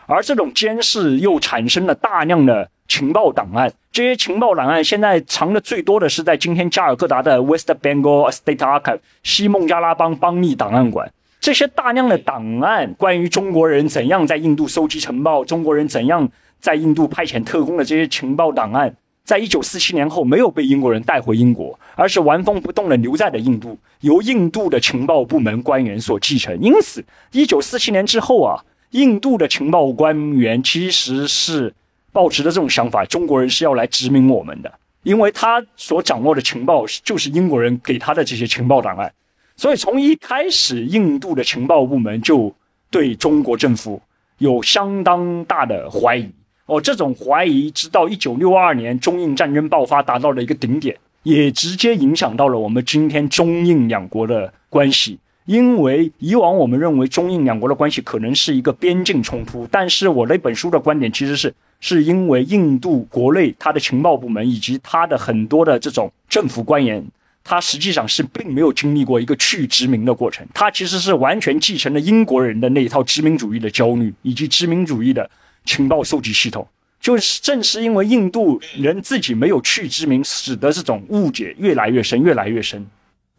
而这种监视又产生了大量的情报档案。这些情报档案现在藏的最多的是在今天加尔各答的 West Bengal State Archive 西孟加拉邦邦密档案馆。这些大量的档案，关于中国人怎样在印度搜集情报，中国人怎样在印度派遣特工的这些情报档案。在一九四七年后，没有被英国人带回英国，而是完风不动的留在了印度，由印度的情报部门官员所继承。因此，一九四七年之后啊，印度的情报官员其实是抱持的这种想法：中国人是要来殖民我们的，因为他所掌握的情报就是英国人给他的这些情报档案。所以，从一开始，印度的情报部门就对中国政府有相当大的怀疑。哦，这种怀疑直到一九六二年中印战争爆发达到了一个顶点，也直接影响到了我们今天中印两国的关系。因为以往我们认为中印两国的关系可能是一个边境冲突，但是我那本书的观点其实是，是因为印度国内它的情报部门以及它的很多的这种政府官员，他实际上是并没有经历过一个去殖民的过程，他其实是完全继承了英国人的那一套殖民主义的焦虑以及殖民主义的。情报收集系统，就是正是因为印度人自己没有去殖民，使得这种误解越来越深，越来越深。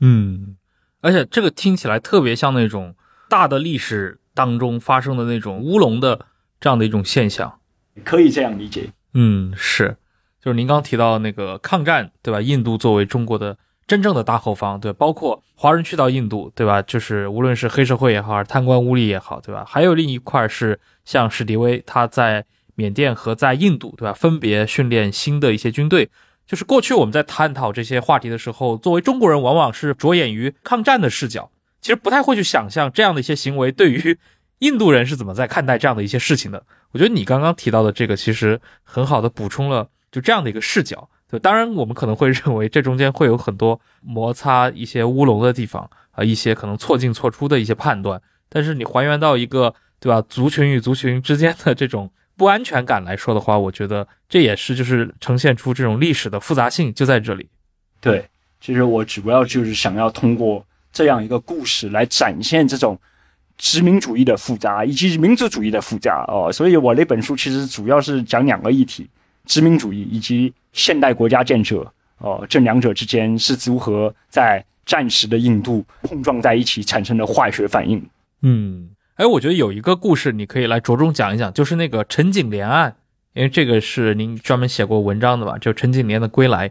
嗯，而且这个听起来特别像那种大的历史当中发生的那种乌龙的这样的一种现象，可以这样理解。嗯，是，就是您刚提到那个抗战，对吧？印度作为中国的真正的大后方，对，包括华人去到印度，对吧？就是无论是黑社会也好，还是贪官污吏也好，对吧？还有另一块是。像史迪威，他在缅甸和在印度，对吧？分别训练新的一些军队。就是过去我们在探讨这些话题的时候，作为中国人，往往是着眼于抗战的视角，其实不太会去想象这样的一些行为对于 印度人是怎么在看待这样的一些事情的。我觉得你刚刚提到的这个，其实很好的补充了就这样的一个视角。就当然，我们可能会认为这中间会有很多摩擦、一些乌龙的地方啊，一些可能错进错出的一些判断。但是你还原到一个。对吧？族群与族群之间的这种不安全感来说的话，我觉得这也是就是呈现出这种历史的复杂性就在这里。对，其实我主要就是想要通过这样一个故事来展现这种殖民主义的复杂以及民族主义的复杂哦。所以我那本书其实主要是讲两个议题：殖民主义以及现代国家建设哦，这两者之间是如何在战时的印度碰撞在一起产生的化学反应。嗯。哎，我觉得有一个故事你可以来着重讲一讲，就是那个陈景莲案，因为这个是您专门写过文章的吧？就陈景莲的归来，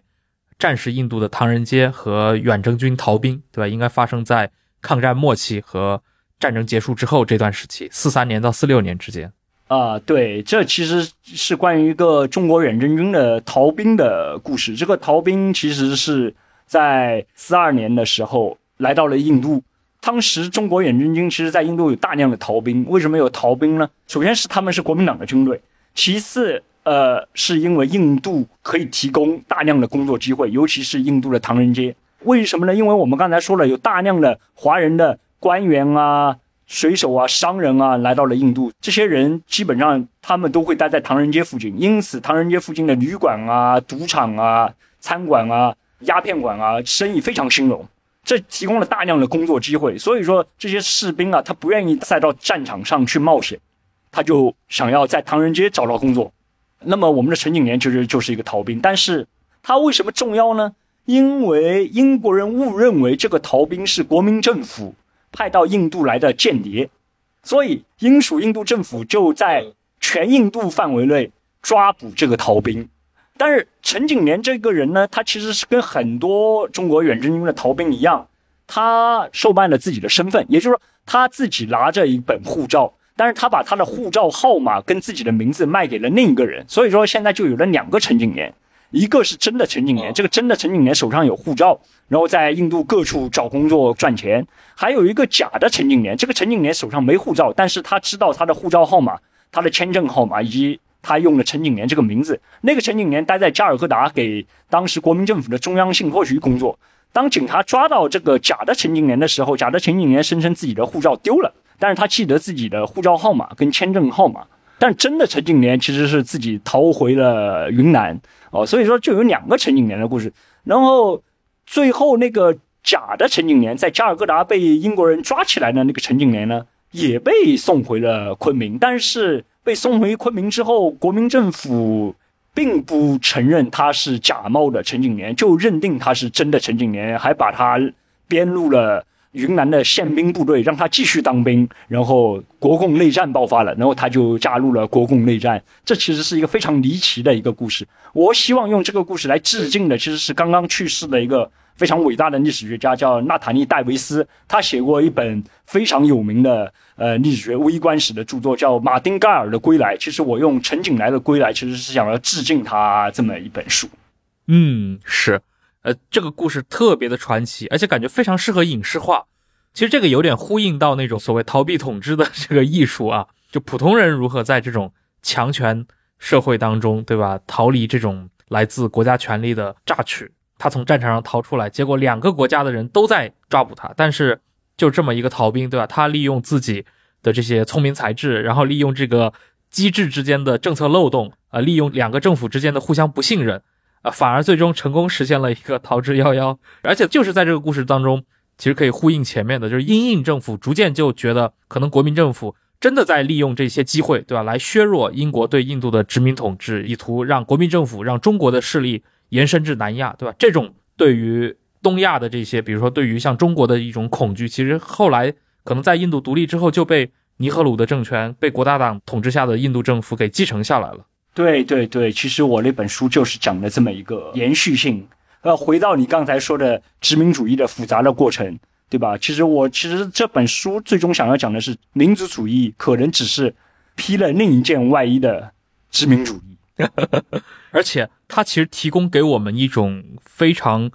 战时印度的唐人街和远征军逃兵，对吧？应该发生在抗战末期和战争结束之后这段时期，四三年到四六年之间。啊，对，这其实是关于一个中国远征军的逃兵的故事。这个逃兵其实是在四二年的时候来到了印度。当时中国远征军其实在印度有大量的逃兵，为什么有逃兵呢？首先是他们是国民党的军队，其次，呃，是因为印度可以提供大量的工作机会，尤其是印度的唐人街。为什么呢？因为我们刚才说了，有大量的华人的官员啊、水手啊、商人啊来到了印度，这些人基本上他们都会待在唐人街附近，因此唐人街附近的旅馆啊、赌场啊、餐馆啊、鸦片馆啊，生意非常兴隆。这提供了大量的工作机会，所以说这些士兵啊，他不愿意再到战场上去冒险，他就想要在唐人街找到工作。那么我们的陈景年其实就是一个逃兵，但是他为什么重要呢？因为英国人误认为这个逃兵是国民政府派到印度来的间谍，所以英属印度政府就在全印度范围内抓捕这个逃兵。但是陈景年这个人呢，他其实是跟很多中国远征军的逃兵一样，他售卖了自己的身份，也就是说他自己拿着一本护照，但是他把他的护照号码跟自己的名字卖给了另一个人，所以说现在就有了两个陈景年，一个是真的陈景年，这个真的陈景年手上有护照，然后在印度各处找工作赚钱，还有一个假的陈景年，这个陈景年手上没护照，但是他知道他的护照号码、他的签证号码以及。他用了陈景年这个名字，那个陈景年待在加尔各答，给当时国民政府的中央信托局工作。当警察抓到这个假的陈景年的时候，假的陈景年声称自己的护照丢了，但是他记得自己的护照号码跟签证号码，但真的陈景年其实是自己逃回了云南哦，所以说就有两个陈景年的故事。然后最后那个假的陈景年在加尔各答被英国人抓起来的那个陈景年呢，也被送回了昆明，但是。被送回昆明之后，国民政府并不承认他是假冒的陈景年，就认定他是真的陈景年，还把他编入了云南的宪兵部队，让他继续当兵。然后国共内战爆发了，然后他就加入了国共内战。这其实是一个非常离奇的一个故事。我希望用这个故事来致敬的，其实是刚刚去世的一个。非常伟大的历史学家叫纳塔利·戴维斯，他写过一本非常有名的呃历史学微观史的著作，叫《马丁·盖尔的归来》。其实我用陈景来的归来，其实是想要致敬他这么一本书。嗯，是，呃，这个故事特别的传奇，而且感觉非常适合影视化。其实这个有点呼应到那种所谓逃避统治的这个艺术啊，就普通人如何在这种强权社会当中，对吧，逃离这种来自国家权力的榨取。他从战场上逃出来，结果两个国家的人都在抓捕他，但是就这么一个逃兵，对吧？他利用自己的这些聪明才智，然后利用这个机制之间的政策漏洞，啊，利用两个政府之间的互相不信任，啊，反而最终成功实现了一个逃之夭夭。而且就是在这个故事当中，其实可以呼应前面的，就是英印政府逐渐就觉得可能国民政府真的在利用这些机会，对吧？来削弱英国对印度的殖民统治，意图让国民政府让中国的势力。延伸至南亚，对吧？这种对于东亚的这些，比如说对于像中国的一种恐惧，其实后来可能在印度独立之后就被尼赫鲁的政权、被国大党统治下的印度政府给继承下来了。对对对，其实我那本书就是讲的这么一个延续性。呃，回到你刚才说的殖民主义的复杂的过程，对吧？其实我其实这本书最终想要讲的是民族主义可能只是披了另一件外衣的殖民主义。而且，它其实提供给我们一种非常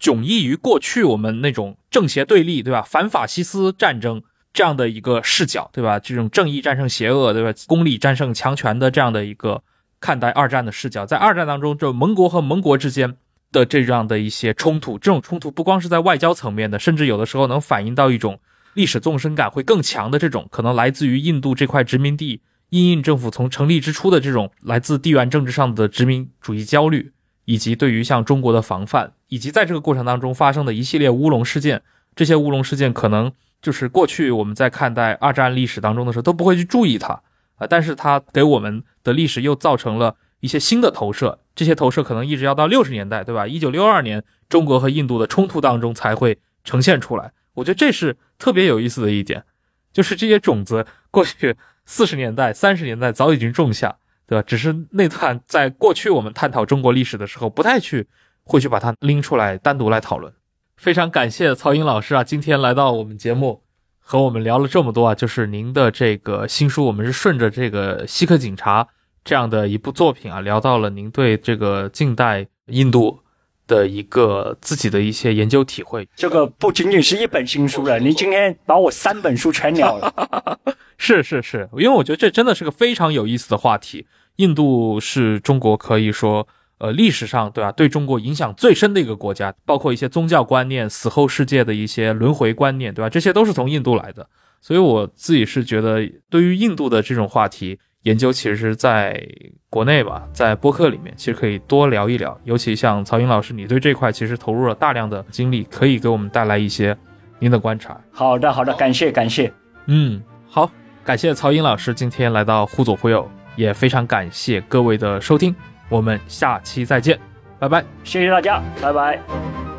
迥异于过去我们那种正邪对立，对吧？反法西斯战争这样的一个视角，对吧？这种正义战胜邪恶，对吧？公理战胜强权的这样的一个看待二战的视角，在二战当中，就盟国和盟国之间的这样的一些冲突，这种冲突不光是在外交层面的，甚至有的时候能反映到一种历史纵深感会更强的这种，可能来自于印度这块殖民地。英印政府从成立之初的这种来自地缘政治上的殖民主义焦虑，以及对于像中国的防范，以及在这个过程当中发生的一系列乌龙事件，这些乌龙事件可能就是过去我们在看待二战历史当中的时候都不会去注意它啊，但是它给我们的历史又造成了一些新的投射，这些投射可能一直要到六十年代，对吧？一九六二年中国和印度的冲突当中才会呈现出来。我觉得这是特别有意思的一点，就是这些种子过去。四十年代、三十年代早已经种下，对吧？只是那段在过去我们探讨中国历史的时候，不太去会去把它拎出来单独来讨论。非常感谢曹英老师啊，今天来到我们节目，和我们聊了这么多啊，就是您的这个新书，我们是顺着这个《西克警察》这样的一部作品啊，聊到了您对这个近代印度的一个自己的一些研究体会。这个不仅仅是一本新书了，您今天把我三本书全聊了。是是是，因为我觉得这真的是个非常有意思的话题。印度是中国可以说，呃，历史上对吧，对中国影响最深的一个国家，包括一些宗教观念、死后世界的一些轮回观念，对吧？这些都是从印度来的。所以我自己是觉得，对于印度的这种话题研究，其实是在国内吧，在播客里面，其实可以多聊一聊。尤其像曹英老师，你对这块其实投入了大量的精力，可以给我们带来一些您的观察。好的，好的，感谢，感谢。嗯，好，感谢曹英老师今天来到忽左忽右，也非常感谢各位的收听，我们下期再见，拜拜，谢谢大家，拜拜。